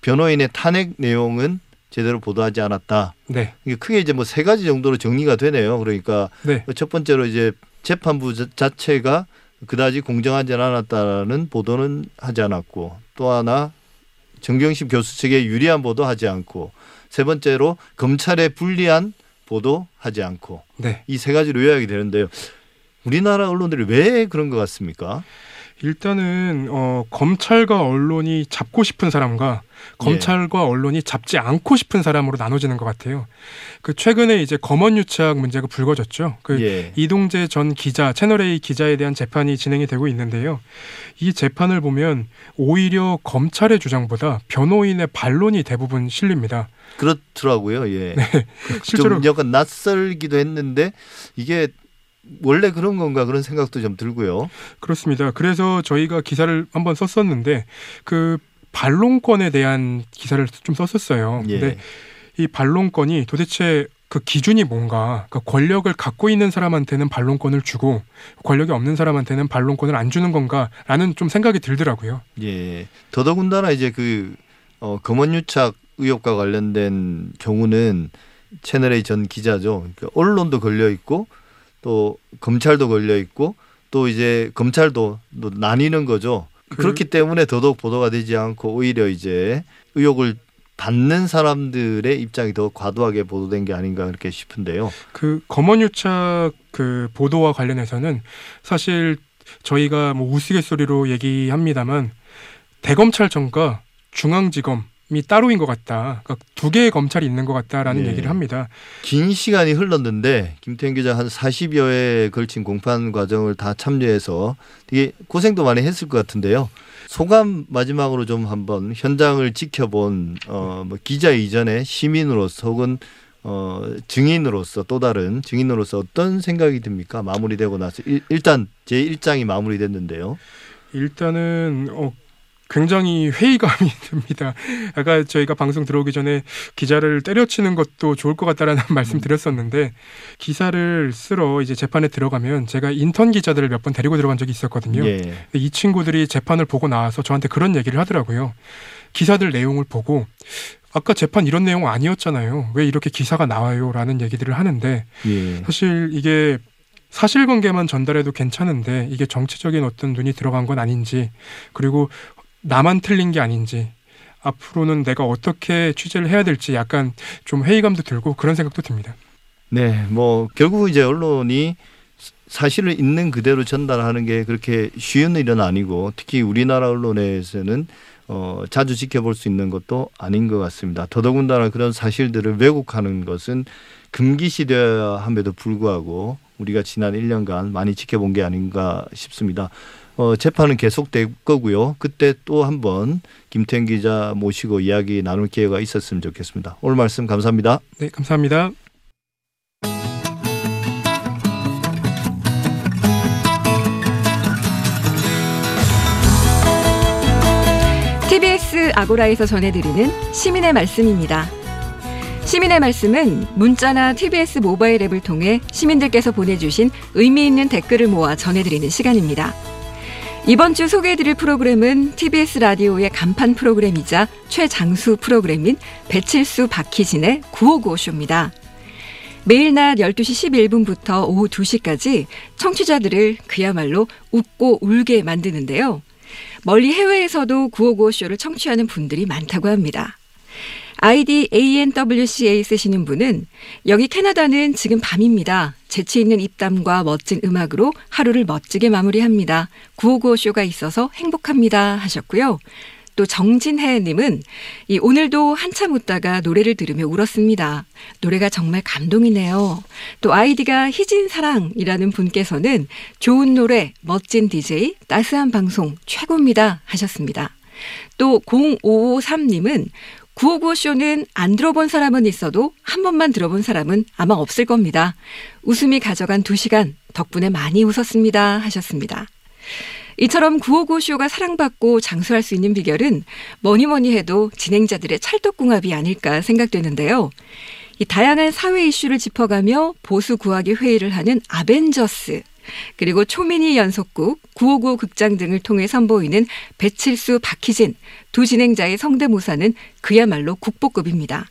변호인의 탄핵 내용은 제대로 보도하지 않았다.
네,
이게 크게 이제 뭐 세 가지 정도로 정리가 되네요. 그러니까
네,
첫 번째로 이제 재판부 자- 자체가 그다지 공정하지 않았다는 보도는 하지 않았고 또 하나 정경심 교수 측에 유리한 보도하지 않고 세 번째로 검찰에 불리한 보도하지 않고
네.
이세 가지로 요약이 되는데요. 우리나라 언론들이 왜 그런 것 같습니까?
일단은 어, 검찰과 언론이 잡고 싶은 사람과 검찰과 언론이 잡지 않고 싶은 사람으로 나눠지는 것 같아요. 그 최근에 이제 검언 유착 문제가 불거졌죠. 그
예.
이동재 전 기자 채널 A 기자에 대한 재판이 진행이 되고 있는데요. 이 재판을 보면 오히려 검찰의 주장보다 변호인의 반론이 대부분 실립니다.
그렇더라고요. 예.
실제로
좀 약간 낯설기도 했는데 이게 원래 그런 건가 그런 생각도 좀 들고요.
그렇습니다. 그래서 저희가 기사를 한번 썼었는데 그 반론권에 대한 기사를 좀 썼었어요.
예.
근데 이 반론권이 도대체 그 기준이 뭔가 그러니까 권력을 갖고 있는 사람한테는 반론권을 주고 권력이 없는 사람한테는 반론권을 안 주는 건가라는 좀 생각이 들더라고요.
예. 더더군다나 이제 그 어, 검언유착 의혹과 관련된 경우는 채널A 전 기자죠. 그러니까 언론도 걸려 있고 또 검찰도 걸려 있고 또 이제 검찰도 또 나뉘는 거죠.
그-
그렇기 때문에 더더욱 보도가 되지 않고 오히려 이제 의혹을 받는 사람들의 입장이 더 과도하게 보도된 게 아닌가 그렇게 싶은데요.
그 검언유착 그 보도와 관련해서는 사실 저희가 뭐 우스갯소리로 얘기합니다만 대검찰청과 중앙지검 이 따로인 것 같다. 그러니까 두 개의 검찰이 있는 것 같다라는
예.
얘기를 합니다.
긴 시간이 흘렀는데 김태현 기자 한 40여 회에 걸친 공판 과정을 다 참여해서 되게 고생도 많이 했을 것 같은데요. 소감 마지막으로 좀 한번 현장을 지켜본 어, 뭐 기자 이전에 시민으로서 혹은 어, 증인으로서 또 다른 증인으로서 어떤 생각이 듭니까? 마무리되고 나서 일, 일단 제 1장이 마무리됐는데요.
일단은 어 굉장히 회의감이 듭니다. 아까 저희가 방송 들어오기 전에 기자를 때려치는 것도 좋을 것 같다라는 말씀 드렸었는데 기사를 쓰러 이제 재판에 들어가면 제가 인턴 기자들을 몇 번 데리고 들어간 적이 있었거든요.
예.
이 친구들이 재판을 보고 나와서 저한테 그런 얘기를 하더라고요. 기사들 내용을 보고 아까 재판 이런 내용 아니었잖아요. 왜 이렇게 기사가 나와요? 라는 얘기들을 하는데
예.
사실 이게 사실관계만 전달해도 괜찮은데 이게 정치적인 어떤 눈이 들어간 건 아닌지 그리고 나만 틀린 게 아닌지 앞으로는 내가 어떻게 취재를 해야 될지 약간 좀 회의감도 들고 그런 생각도 듭니다.
네, 뭐 결국 이제 언론이 사실을 있는 그대로 전달하는 게 그렇게 쉬운 일은 아니고 특히 우리나라 언론에서는 어, 자주 지켜볼 수 있는 것도 아닌 것 같습니다. 더더군다나 그런 사실들을 왜곡하는 것은 금기시되어야 함에도 불구하고 우리가 지난 1년간 많이 지켜본 게 아닌가 싶습니다. 어, 재판은 계속될 거고요. 그때 또 한번 김태현 기자 모시고 이야기 나눌 기회가 있었으면 좋겠습니다. 오늘 말씀 감사합니다.
네, 감사합니다.
TBS 아고라에서 전해드리는 시민의 말씀입니다. 시민의 말씀은 문자나 TBS 모바일 앱을 통해 시민들께서 보내주신 의미 있는 댓글을 모아 전해드리는 시간입니다. 이번 주 소개해드릴 프로그램은 TBS 라디오의 간판 프로그램이자 최장수 프로그램인 배칠수 박희진의 9595쇼입니다. 매일 낮 12시 11분부터 오후 2시까지 청취자들을 그야말로 웃고 울게 만드는데요. 멀리 해외에서도 9595쇼를 청취하는 분들이 많다고 합니다. 아이디 ANWCA 쓰시는 분은 여기 캐나다는 지금 밤입니다. 재치 있는 입담과 멋진 음악으로 하루를 멋지게 마무리합니다. 9595쇼가 있어서 행복합니다 하셨고요. 또 정진혜님은 이 오늘도 한참 웃다가 노래를 들으며 울었습니다. 노래가 정말 감동이네요. 또 아이디가 희진사랑이라는 분께서는 좋은 노래, 멋진 DJ, 따스한 방송 최고입니다 하셨습니다. 또 0553님은 9595쇼는 안 들어본 사람은 있어도 한 번만 들어본 사람은 아마 없을 겁니다. 웃음이 가져간 두 시간 덕분에 많이 웃었습니다 하셨습니다. 이처럼 9595쇼가 사랑받고 장수할 수 있는 비결은 뭐니 뭐니 해도 진행자들의 찰떡궁합이 아닐까 생각되는데요. 이 다양한 사회 이슈를 짚어가며 보수 구하기 회의를 하는 아벤져스 그리고 초미니 연속극 959 극장 등을 통해 선보이는 배칠수 박희진 두 진행자의 성대모사는 그야말로 국보급입니다.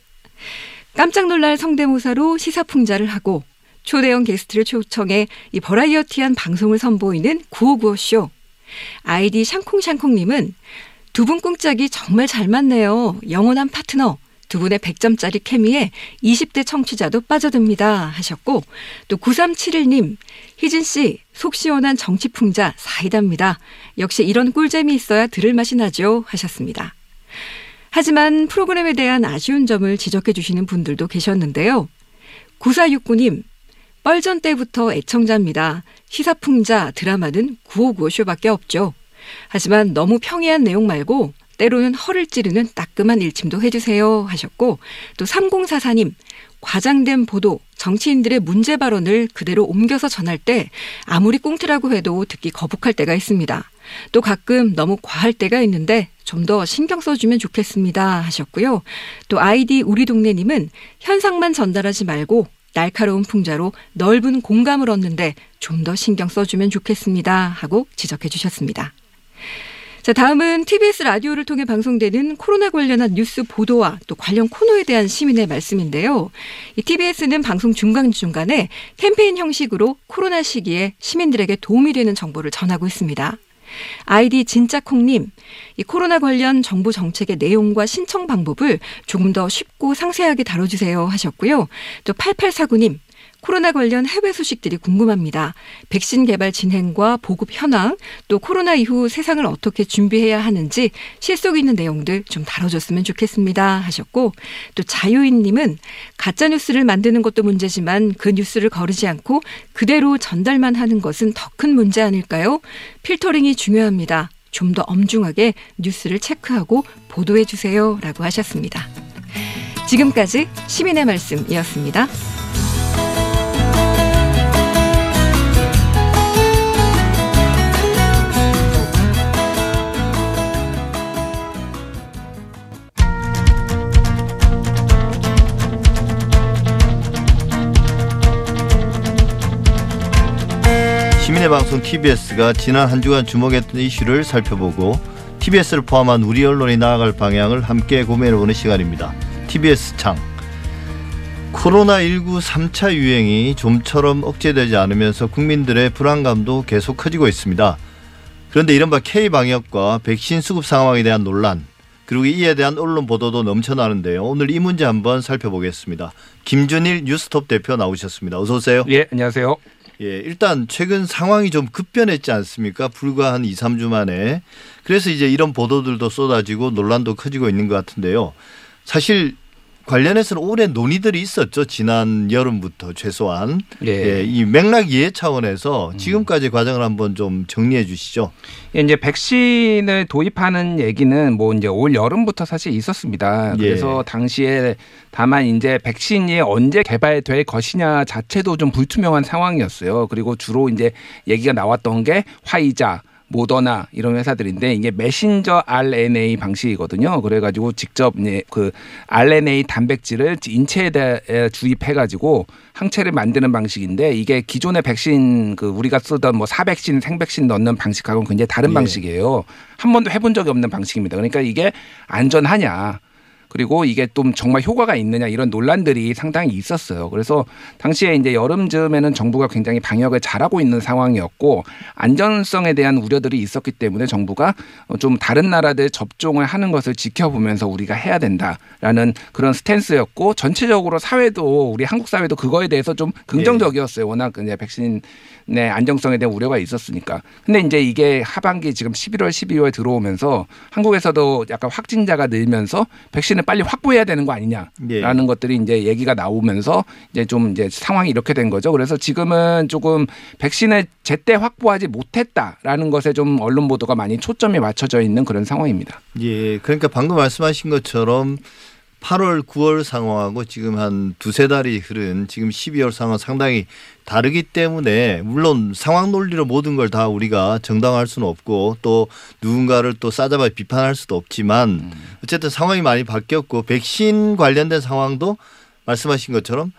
깜짝 놀랄 성대모사로 시사풍자를 하고 초대형 게스트를 초청해 이 버라이어티한 방송을 선보이는 9595쇼. 아이디 샹콩샹콩님은 두 분 꿍짝이 정말 잘 맞네요. 영원한 파트너. 두 분의 100점짜리 케미에 20대 청취자도 빠져듭니다 하셨고 또 9371님 희진 씨 속 시원한 정치 풍자 사이다입니다. 역시 이런 꿀잼이 있어야 들을 맛이 나죠 하셨습니다. 하지만 프로그램에 대한 아쉬운 점을 지적해 주시는 분들도 계셨는데요. 9469님 뻘전 때부터 애청자입니다. 시사풍자 드라마는 9595쇼밖에 없죠. 하지만 너무 평이한 내용 말고 때로는 허를 찌르는 따끔한 일침도 해주세요 하셨고 또 3044님 과장된 보도, 정치인들의 문제 발언을 그대로 옮겨서 전할 때 아무리 꽁트라고 해도 듣기 거북할 때가 있습니다. 또 가끔 너무 과할 때가 있는데 좀 더 신경 써주면 좋겠습니다 하셨고요. 또 아이디 우리 동네님은 현상만 전달하지 말고 날카로운 풍자로 넓은 공감을 얻는데 좀 더 신경 써주면 좋겠습니다 하고 지적해 주셨습니다. 자, 다음은 TBS 라디오를 통해 방송되는 코로나 관련한 뉴스 보도와 또 관련 코너에 대한 시민의 말씀인데요. 이 TBS는 방송 중간중간에 캠페인 형식으로 코로나 시기에 시민들에게 도움이 되는 정보를 전하고 있습니다. 아이디 진짜콩님, 이 코로나 관련 정부 정책의 내용과 신청 방법을 조금 더 쉽고 상세하게 다뤄주세요 하셨고요. 또 8849님, 코로나 관련 해외 소식들이 궁금합니다. 백신 개발 진행과 보급 현황, 또 코로나 이후 세상을 어떻게 준비해야 하는지 실속 있는 내용들 좀 다뤄줬으면 좋겠습니다. 하셨고, 또 자유인님은 가짜 뉴스를 만드는 것도 문제지만 그 뉴스를 거르지 않고 그대로 전달만 하는 것은 더 큰 문제 아닐까요? 필터링이 중요합니다. 좀 더 엄중하게 뉴스를 체크하고 보도해 주세요. 라고 하셨습니다. 지금까지 시민의 말씀이었습니다.
시민의 방송 TBS가 지난 한 주간 주목했던 이슈를 살펴보고 TBS를 포함한 우리 언론이 나아갈 방향을 함께 고민해보는 시간입니다. TBS 창 코로나19 3차 유행이 좀처럼 억제되지 않으면서 국민들의 불안감도 계속 커지고 있습니다. 그런데 이른바 K방역과 백신 수급 상황에 대한 논란 그리고 이에 대한 언론 보도도 넘쳐나는데요. 오늘 이 문제 한번 살펴보겠습니다. 김준일 뉴스톱 대표 나오셨습니다. 어서 오세요.
예, 안녕하세요.
예, 일단 최근 상황이 좀 급변했지 않습니까? 불과 한 2, 3주 만에. 그래서 이제 이런 보도들도 쏟아지고 논란도 커지고 있는 것 같은데요. 사실 관련해서는 오래 논의들이 있었죠. 지난 여름부터 최소한.
예.
예, 이 맥락 이해 차원에서 지금까지 과정을 한번 좀 정리해 주시죠.
예, 이제 백신을 도입하는 얘기는 뭐 이제 올 여름부터 사실 있었습니다.
예.
그래서 당시에 다만 이제 백신이 언제 개발될 것이냐 자체도 좀 불투명한 상황이었어요. 그리고 주로 이제 얘기가 나왔던 게 화이자 모더나 이런 회사들인데 이게 메신저 RNA 방식이거든요. 그래가지고 직접 이제 그 RNA 단백질을 인체에 주입해가지고 항체를 만드는 방식인데 이게 기존의 백신 그 우리가 쓰던 뭐 사백신, 생백신 넣는 방식하고는 굉장히 다른
예.
방식이에요. 한 번도 해본 적이 없는 방식입니다. 그러니까 이게 안전하냐? 그리고 이게 좀 정말 효과가 있느냐 이런 논란들이 상당히 있었어요. 그래서 당시에 이제 여름쯤에는 정부가 굉장히 방역을 잘하고 있는 상황이었고 안전성에 대한 우려들이 있었기 때문에 정부가 좀 다른 나라들 접종을 하는 것을 지켜보면서 우리가 해야 된다라는 그런 스탠스였고 전체적으로 사회도 우리 한국 사회도 그거에 대해서 좀 긍정적이었어요. 워낙 이제 백신의 안정성에 대한 우려가 있었으니까. 근데 이제 이게 하반기 지금 11월, 12월 들어오면서 한국에서도 약간 확진자가 늘면서 백신을 빨리 확보해야 되는 거 아니냐라는
예.
것들이 이제 얘기가 나오면서 이제 좀 이제 상황이 이렇게 된 거죠. 그래서 지금은 조금 백신을 제때 확보하지 못했다라는 것에 좀 언론 보도가 많이 초점이 맞춰져 있는 그런 상황입니다.
예, 그러니까 방금 말씀하신 것처럼 8월, 9월 상황하고 지금 한 두세 달이 흐른 지금 12월 상황 상당히 다르기 때문에 물론 상황 논리로 모든 걸 다 우리가 정당할 수는 없고 또 누군가를 또 싸잡아 비판할 수도 없지만 어쨌든 상황이 많이 바뀌었고 백신 관련된 상황도 말씀하신 것처럼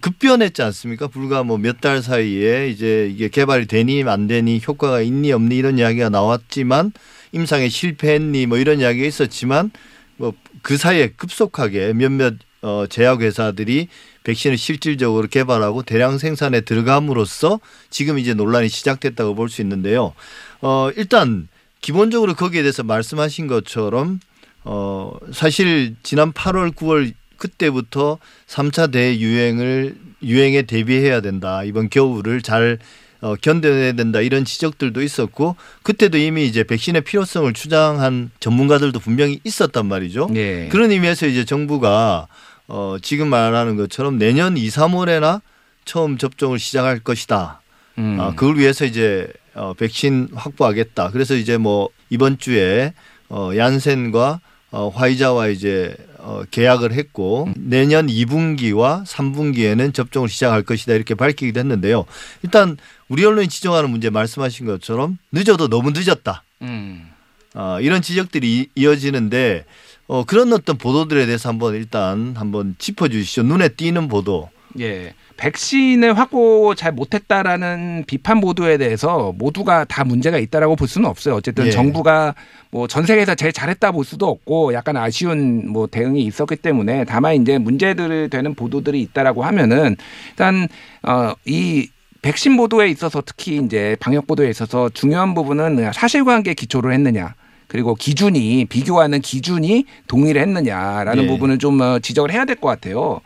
급변했지 않습니까? 불과 뭐 몇 달 사이에 이제 이게 개발이 되니 안 되니 효과가 있니 없니 이런 이야기가 나왔지만 임상에 실패했니 뭐 이런 이야기가 있었지만 뭐 그 사이에 급속하게 몇몇 어 제약 회사들이 백신을 실질적으로 개발하고 대량 생산에 들어감으로써 지금 이제 논란이 시작됐다고 볼 수 있는데요. 어 일단 기본적으로 거기에 대해서 말씀하신 것처럼 어 사실 지난 8월 9월 그때부터 3차 대유행을 유행에 대비해야 된다. 이번 겨울을 잘 어, 견뎌내야 된다 이런 지적들도 있었고 그때도 이미 이제 백신의 필요성을 주장한 전문가들도 분명히 있었단 말이죠.
예.
그런 의미에서 이제 정부가 어, 지금 말하는 것처럼 내년 2, 3월에나 처음 접종을 시작할 것이다.
음.
아, 그걸 위해서 이제 어, 백신 확보하겠다. 그래서 이제 뭐 이번 주에 어, 얀센과 어, 화이자와 이제 어, 계약을 했고 내년 2분기와 3분기에는 접종을 시작할 것이다 이렇게 밝히기도 했는데요. 일단 우리 언론이 지적하는 문제 말씀하신 것처럼 늦어도 너무 늦었다.
음.
어, 이런 지적들이 이- 이어지는데 어, 그런 어떤 보도들에 대해서 한번 일단 한번 짚어주시죠. 눈에 띄는 보도.
예. 백신을 확보 잘 못했다라는 비판 보도에 대해서 모두가 다 문제가 있다라고 볼 수는 없어요. 어쨌든
예.
정부가 뭐 전 세계에서 제일 잘했다 볼 수도 없고 약간 아쉬운 뭐 대응이 있었기 때문에 다만 이제 문제들 되는 보도들이 있다라고 하면은 일단 어이 백신 보도에 있어서 특히 이제 방역 보도에 있어서 중요한 부분은 사실관계 기초를 했느냐. 그리고 기준이 비교하는 기준이 동일했느냐라는
예.
부분을 좀 어, 지적을 해야 될 것 같아요.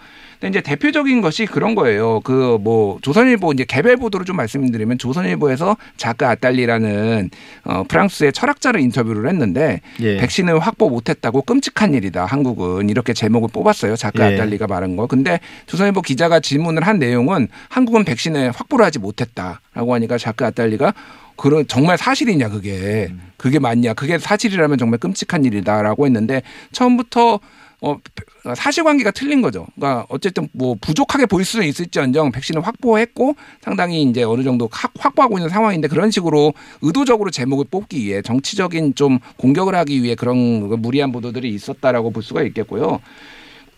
근데 이제 대표적인 것이 그런 거예요. 그 뭐 조선일보 이제 개별 보도를 좀 말씀드리면 조선일보에서 자크 아딸리라는 어 프랑스의 철학자를 인터뷰를 했는데
예.
백신을 확보 못했다고 끔찍한 일이다. 한국은 이렇게 제목을 뽑았어요. 자크
예.
아딸리가 말한 거. 근데 조선일보 기자가 질문을 한 내용은 한국은 백신을 확보를 하지 못했다라고 하니까 자크 아딸리가 그런 정말 사실이냐 그게 그게 맞냐 그게 사실이라면 정말 끔찍한 일이다라고 했는데 처음부터 어 사실관계가 틀린 거죠. 그러니까 어쨌든 뭐 부족하게 보일 수는 있을지언정 백신을 확보했고 상당히 이제 어느 정도 확- 확보하고 있는 상황인데 그런 식으로 의도적으로 제목을 뽑기 위해 정치적인 좀 공격을 하기 위해 그런 그 무리한 보도들이 있었다라고 볼 수가 있겠고요.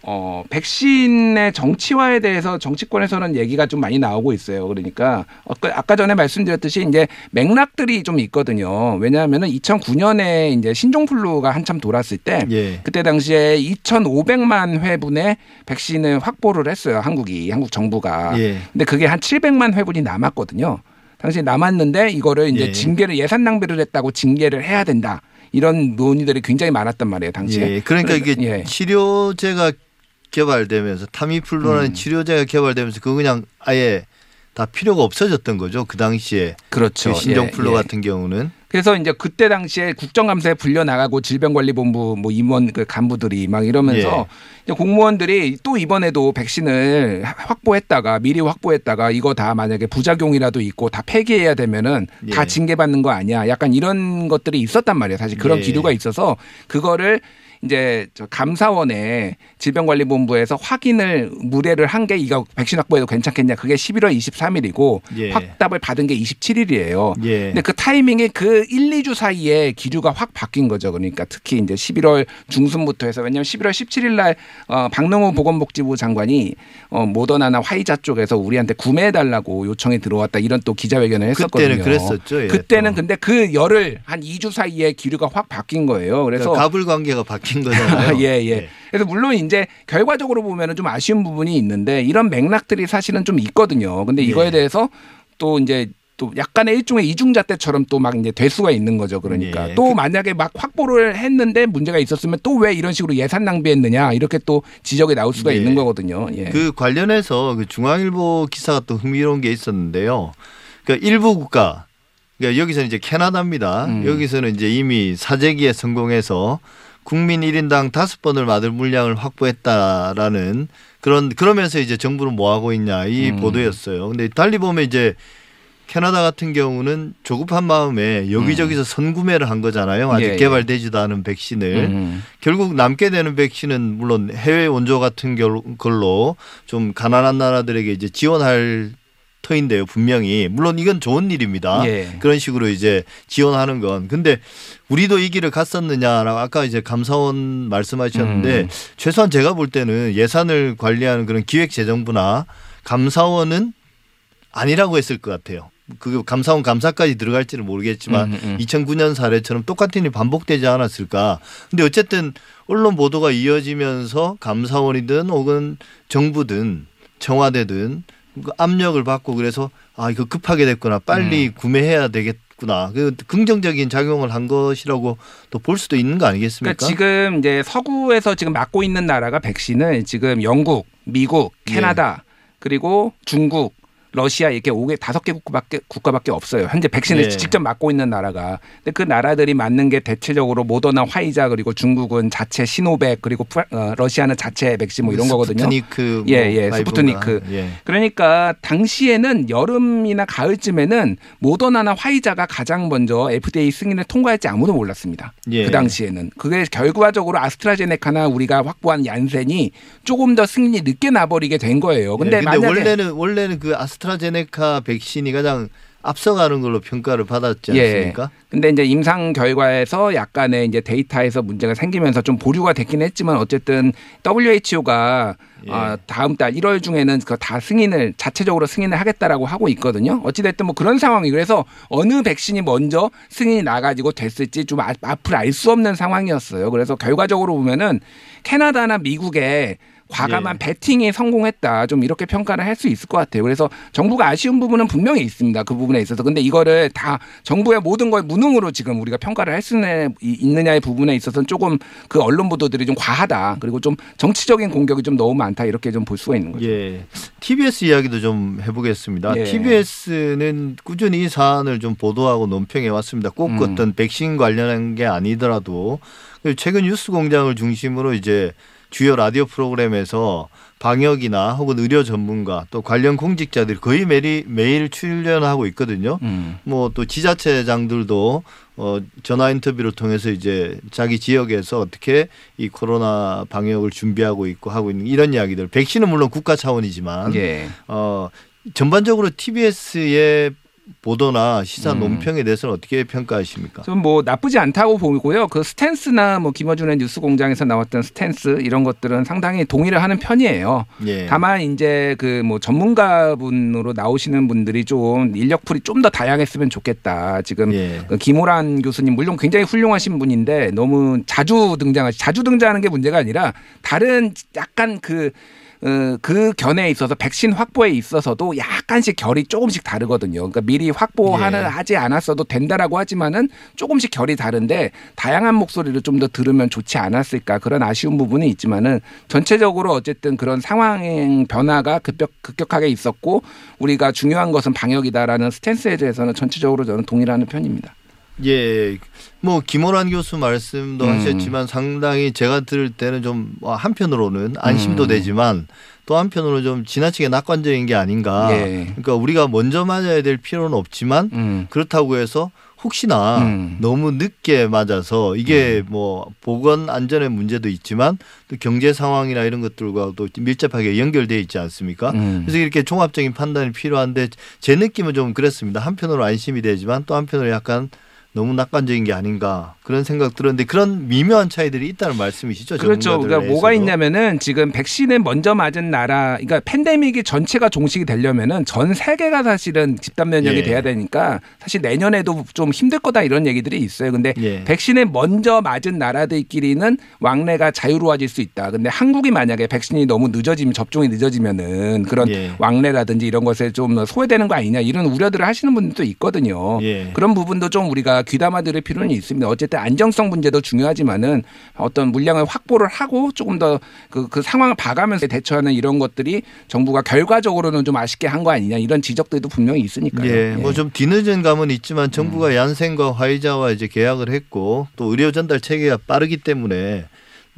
어, 백신의 정치화에 대해서 정치권에서는 얘기가 좀 많이 나오고 있어요. 그러니까 아까, 아까 전에 말씀드렸듯이 이제 맥락들이 좀 있거든요. 왜냐하면은 2009년에 이제 신종플루가 한참 돌았을 때
예.
그때 당시에 2,500만 회분의 백신을 확보를 했어요. 한국이 한국 정부가.
예.
근데 그게 한 700만 회분이 남았거든요. 당시에 남았는데 이거를 이제
예.
징계를 예산 낭비를 했다고 징계를 해야 된다. 이런 논의들이 굉장히 많았단 말이에요. 당시에.
예. 그러니까 이게
예.
치료제가 개발되면서 타미플루라는
음.
치료제가 개발되면서 그거 그냥 아예 다 필요가 없어졌던 거죠. 그 당시에
그렇죠.
그 신종플루
예, 예.
같은 경우는
그래서 이제 그때 당시에 국정감사에 불려 나가고 질병관리본부 뭐 임원 그 간부들이 막 이러면서 이제 공무원들이 또 이번에도 백신을 확보했다가 미리 확보했다가 이거 다 만약에 부작용이라도 있고 다 폐기해야 되면은 다
예.
징계받는 거 아니야? 약간 이런 것들이 있었단 말이에요. 사실 그런
예.
기류가 있어서 그거를 이제 저 감사원에 질병관리본부에서 확인을 무례를 한 게 이거 백신 확보해도 괜찮겠냐? 그게 11월 23일이고
예.
확답을 받은 게 27일이에요.
예.
근데 그 타이밍에 그 1, 2주 사이에 기류가 확 바뀐 거죠. 그러니까 특히 이제 11월 중순부터 해서 왜냐하면 11월 17일 날 어, 박능호 보건복지부 장관이 어, 모더나나 화이자 쪽에서 우리한테 구매해 달라고 요청이 들어왔다 이런 또 기자회견을 했었거든요.
그때는 그랬었죠. 예,
그때는
또.
근데 그 열흘 한 2주 사이에 기류가 확 바뀐 거예요. 그래서
그러니까 가불 관계가 바뀐 거잖아요.
예, 예. 그래서 물론 이제 결과적으로 보면은 좀 아쉬운 부분이 있는데 이런 맥락들이 사실은 좀 있거든요. 근데 이거에
예.
대해서 또 이제 또 약간의 일종의 이중자 때처럼 또 막 이제 될 수가 있는 거죠. 그러니까
예.
또
그-
만약에 막 확보를 했는데 문제가 있었으면 또 왜 이런 식으로 예산 낭비했느냐 이렇게 또 지적이 나올 수가
예.
있는 거거든요. 예.
그 관련해서 그 중앙일보 기사가 또 흥미로운 게 있었는데요. 그러니까 일부 국가, 그러니까 여기서는 이제 캐나다입니다.
음.
여기서는 이제 이미 사재기에 성공해서 국민 1인당 다섯 번을 맞을 물량을 확보했다라는 그런 그러면서 이제 정부는 뭐 하고 있냐 이
음.
보도였어요. 근데 달리 보면 이제 캐나다 같은 경우는 조급한 마음에 여기저기서 선구매를 한 거잖아요. 아직
음. 예, 예.
개발되지도 않은 백신을.
음.
결국 남게 되는 백신은 물론 해외 원조 같은 결- 걸로 좀 가난한 나라들에게 이제 지원할 터인데요. 분명히 물론 이건 좋은 일입니다.
예.
그런 식으로 이제 지원하는 건 근데 우리도 이 길을 갔었느냐라고 아까 이제 감사원 말씀하셨는데
음.
최소한 제가 볼 때는 예산을 관리하는 그런 기획재정부나 감사원은 아니라고 했을 것 같아요. 그 감사원 감사까지 들어갈지는 모르겠지만
음, 음.
2009년 사례처럼 똑같은 일이 반복되지 않았을까. 근데 어쨌든 언론 보도가 이어지면서 감사원이든 혹은 정부든 청와대든 그 압력을 받고 그래서 아 이거 급하게 됐구나 빨리 구매해야 되겠 구나 그 긍정적인 작용을 한 것이라고 또 볼 수도 있는 거 아니겠습니까?
그러니까 지금 이제 서구에서 지금 맡고 있는 나라가 백신을 지금 영국, 미국, 캐나다 그리고 중국, 러시아 이렇게 5개 다섯 개 국가밖에 국가밖에 없어요. 현재 백신을
네.
직접 맞고 있는 나라가. 근데 그 나라들이 맞는 게 대체적으로 모더나, 화이자 그리고 중국은 자체 시노백 그리고 프- 어, 러시아는 자체 백신 뭐 이런 거거든요.
스푸트니크
예,
뭐
예,
five인가?
스푸트니크.
예.
그러니까 당시에는 여름이나 가을쯤에는 모더나나 화이자가 가장 먼저 FDA 승인을 통과할지 아무도 몰랐습니다.
예.
그 당시에는 그게 결과적으로 아스트라제네카나 우리가 확보한 얀센이 조금 더 승인이 늦게 나버리게 된 거예요. 근데,
예, 근데
만약에
원래는 원래는 그 아스트라 제네카 백신이 가장 앞서가는 걸로 평가를 받았지
예.
않습니까?
근데 이제 임상 결과에서 약간의 이제 데이터에서 문제가 생기면서 좀 보류가 됐긴 했지만 어쨌든 WHO가
예.
어, 다음 달 1월 중에는 그 다 승인을 자체적으로 승인을 하겠다라고 하고 있거든요. 어찌됐든 뭐 그런 상황이 그래서 어느 백신이 먼저 승인이 나가지고 됐을지 좀 아- 앞을 알수 없는 상황이었어요. 그래서 결과적으로 보면은 캐나다나 미국에 과감한
예.
베팅에 성공했다. 좀 이렇게 평가를 할 수 있을 것 같아요. 그래서 정부가 아쉬운 부분은 분명히 있습니다. 그 부분에 있어서. 근데 이거를 다 정부의 모든 걸 무능으로 지금 우리가 평가를 할수 있느냐의 부분에 있어서는 조금 그 언론 보도들이 좀 과하다. 그리고 좀 정치적인 공격이 좀 너무 많다. 이렇게 좀 볼 수가 있는 거죠.
예. TBS 이야기도 좀 해보겠습니다.
예.
TBS는 꾸준히 이 사안을 좀 보도하고 논평해 왔습니다. 꼭
음.
어떤 백신 관련한 게 아니더라도 최근 뉴스 공장을 중심으로 이제 주요 라디오 프로그램에서 방역이나 혹은 의료 전문가 또 관련 공직자들이 거의 매일 매일 출연하고 있거든요.
음.
뭐또 지자체장들도 어 전화 인터뷰를 통해서 이제 자기 지역에서 어떻게 이 코로나 방역을 준비하고 있고 하고 있는 이런 이야기들. 백신은 물론 국가 차원이지만
예.
어 전반적으로 TBS의 보도나 시사
음.
논평에 대해서는 어떻게 평가하십니까?
좀뭐 나쁘지 않다고 보이고요. 그 스탠스나 뭐 김어준의 뉴스 공장에서 나왔던 스탠스 이런 것들은 상당히 동의를 하는 편이에요.
예.
다만 이제 그 뭐 전문가분으로 나오시는 분들이 좀 인력풀이 좀 더 다양했으면 좋겠다. 지금
예.
그 김호란 교수님 물론 굉장히 훌륭하신 분인데 너무 자주 등장하 자주 등장하는 게 문제가 아니라 다른 약간 그 어, 그 견해에 있어서 백신 확보에 있어서도 약간씩 결이 조금씩 다르거든요. 그러니까 미리 확보하는
예.
하지 않았어도 된다라고 하지만은 조금씩 결이 다른데 다양한 목소리를 좀 더 들으면 좋지 않았을까 그런 아쉬운 부분이 있지만은 전체적으로 어쨌든 그런 상황 변화가 급격, 급격하게 있었고 우리가 중요한 것은 방역이다라는 스탠스에 대해서는 전체적으로 저는 동일하는 편입니다.
예, 뭐 김호란 교수 말씀도
음.
하셨지만 상당히 제가 들을 때는 좀 한편으로는 안심도
음.
되지만 또 한편으로 좀 지나치게 낙관적인 게 아닌가.
예.
그러니까 우리가 먼저 맞아야 될 필요는 없지만
음.
그렇다고 해서 혹시나
음.
너무 늦게 맞아서 이게 뭐 보건 안전의 문제도 있지만 또 경제 상황이나 이런 것들과도 밀접하게 연결돼 있지 않습니까?
음.
그래서 이렇게 종합적인 판단이 필요한데 제 느낌은 좀 그렇습니다. 한편으로 안심이 되지만 또 한편으로 약간 너무 낙관적인 게 아닌가 그런 생각 들었는데 그런 미묘한 차이들이 있다는 말씀이시죠?
그렇죠. 그러니까 뭐가
내에서도?
있냐면은 지금 백신을 먼저 맞은 나라, 그러니까 팬데믹이 전체가 종식이 되려면은 전 세계가 사실은 집단 면역이
예.
돼야 되니까 사실 내년에도 좀 힘들 거다 이런 얘기들이 있어요. 근데
예.
백신을 먼저 맞은 나라들끼리는 왕래가 자유로워질 수 있다. 근데 한국이 만약에 백신이 너무 늦어지면 접종이 늦어지면은 그런
예.
왕래라든지 이런 것에 좀 소외되는 거 아니냐 이런 우려들을 하시는 분들도 있거든요.
예.
그런 부분도 좀 우리가 귀담아 들을 필요는 있습니다. 어쨌든 안정성 문제도 중요하지만은 어떤 물량을 확보를 하고 조금 더그 그 상황을 봐가면서 대처하는 이런 것들이 정부가 결과적으로는 좀 아쉽게 한 거 아니냐 이런 지적들도 분명히 있으니까요.
예, 뭐좀 뒤늦은 감은 있지만
음.
정부가 얀센과 화이자와 이제 계약을 했고 또 의료 전달 체계가 빠르기 때문에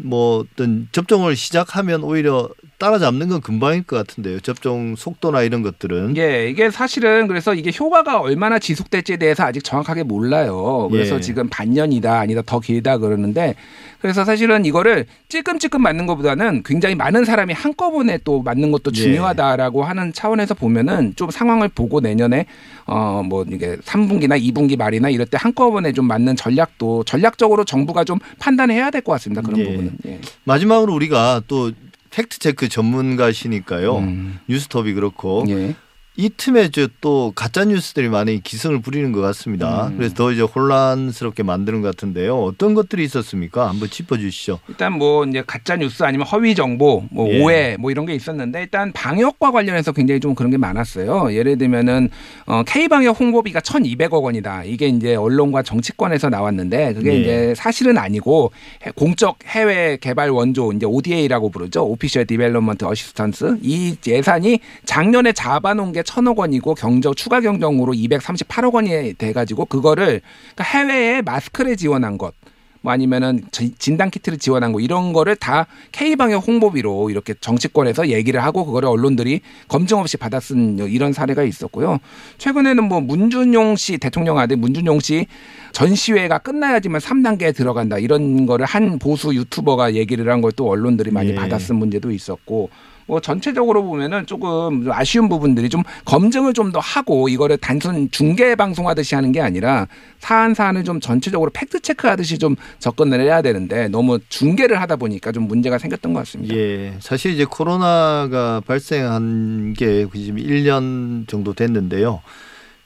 뭐 어떤 접종을 시작하면 오히려 따라잡는 건 금방일 것 같은데요. 접종 속도나 이런 것들은
예, 이게 사실은 그래서 이게 효과가 얼마나 지속될지에 대해서 아직 정확하게 몰라요. 그래서
예.
지금 반년이다 아니다 더 길다 그러는데 그래서 사실은 이거를 찔끔찔끔 맞는 것보다는 굉장히 많은 사람이 한꺼번에 또 맞는 것도
예.
중요하다라고 하는 차원에서 보면은 좀 상황을 보고 내년에 어 뭐 이게 3분기나 2분기 말이나 이럴 때 한꺼번에 좀 맞는 전략도 전략적으로 정부가 좀 판단해야 될 것 같습니다. 그런
예.
부분은. 예.
마지막으로 우리가 또 팩트 체크 전문가시니까요.
음.
뉴스톱이 그렇고
예.
이 틈에 저또 가짜 뉴스들이 많이 기승을 부리는 것 같습니다.
음.
그래서 더 이제 혼란스럽게 만드는 것 같은데요. 어떤 것들이 있었습니까? 한번 짚어주시죠.
일단 뭐 이제 가짜 뉴스 아니면 허위 정보, 뭐
예.
오해 뭐 이런 게 있었는데 일단 방역과 관련해서 굉장히 좀 그런 게 많았어요. 예를 들면은 어 K 방역 홍보비가 1,200억 원이다. 이게 이제 언론과 정치권에서 나왔는데 그게
예.
이제 사실은 아니고 해- 공적 해외 개발 원조 이제 ODA라고 부르죠. Official Development Assistance. 이 예산이 작년에 잡아놓은 게 1,000억 원이고 경정 추가 경정으로 238억 원이 돼 가지고 그거를 그러니까 해외에 마스크를 지원한 것 뭐 아니면은 지- 진단 키트를 지원한 거 이런 거를 다 K 방역 홍보비로 이렇게 정치권에서 얘기를 하고 그거를 언론들이 검증 없이 받아쓴 이런 사례가 있었고요. 최근에는 뭐 문준용 씨 대통령 아들 문준용 씨 전시회가 끝나야지만 3단계에 들어간다 이런 거를 한 보수 유튜버가 얘기를 한 걸 또 언론들이 많이
예.
받아쓴 문제도 있었고 뭐 전체적으로 보면은 조금 좀 아쉬운 부분들이 좀 검증을 좀 더 하고 이거를 단순 중계 방송하듯이 하는 게 아니라 사안 사안을 좀 전체적으로 팩트 체크하듯이 좀 접근을 해야 되는데 너무 중계를 하다 보니까 좀 문제가 생겼던 것 같습니다.
예, 사실 이제 코로나가 발생한 게 지금 1년 정도 됐는데요.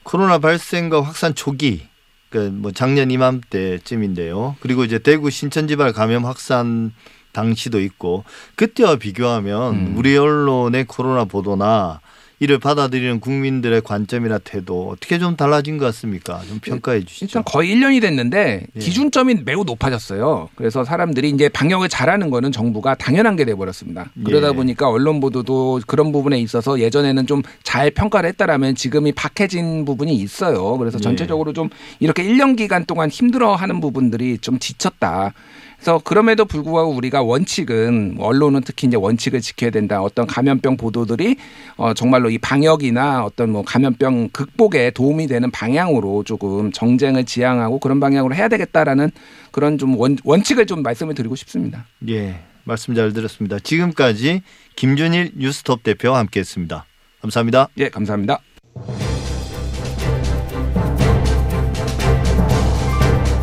코로나 발생과 확산 초기, 그러니까 뭐 작년 이맘때쯤인데요. 그리고 이제 대구 신천지발 감염 확산 당시도 있고 그때와 비교하면
음.
우리 언론의 코로나 보도나 이를 받아들이는 국민들의 관점이나 태도 어떻게 좀 달라진 것 같습니까? 좀 평가해 주시죠.
일단 거의 1년이 됐는데
예.
기준점이 매우 높아졌어요. 그래서 사람들이 이제 방역을 잘하는 거는 정부가 당연한 게 돼버렸습니다. 그러다
예.
보니까 언론 보도도 그런 부분에 있어서 예전에는 좀 잘 평가를 했다라면 지금이 박해진 부분이 있어요. 그래서
예.
전체적으로 좀 이렇게 1년 기간 동안 힘들어하는 부분들이 좀 지쳤다. 그래서 그럼에도 불구하고 우리가 원칙은 언론은 특히 이제 원칙을 지켜야 된다. 어떤 감염병 보도들이 어 정말로 이 방역이나 어떤 뭐 감염병 극복에 도움이 되는 방향으로 조금 정쟁을 지향하고 그런 방향으로 해야 되겠다라는 그런 좀 원, 원칙을 좀 말씀을 드리고 싶습니다.
예, 말씀 잘 들었습니다. 지금까지 김준일 뉴스톱 대표와 함께했습니다. 감사합니다.
예, 감사합니다.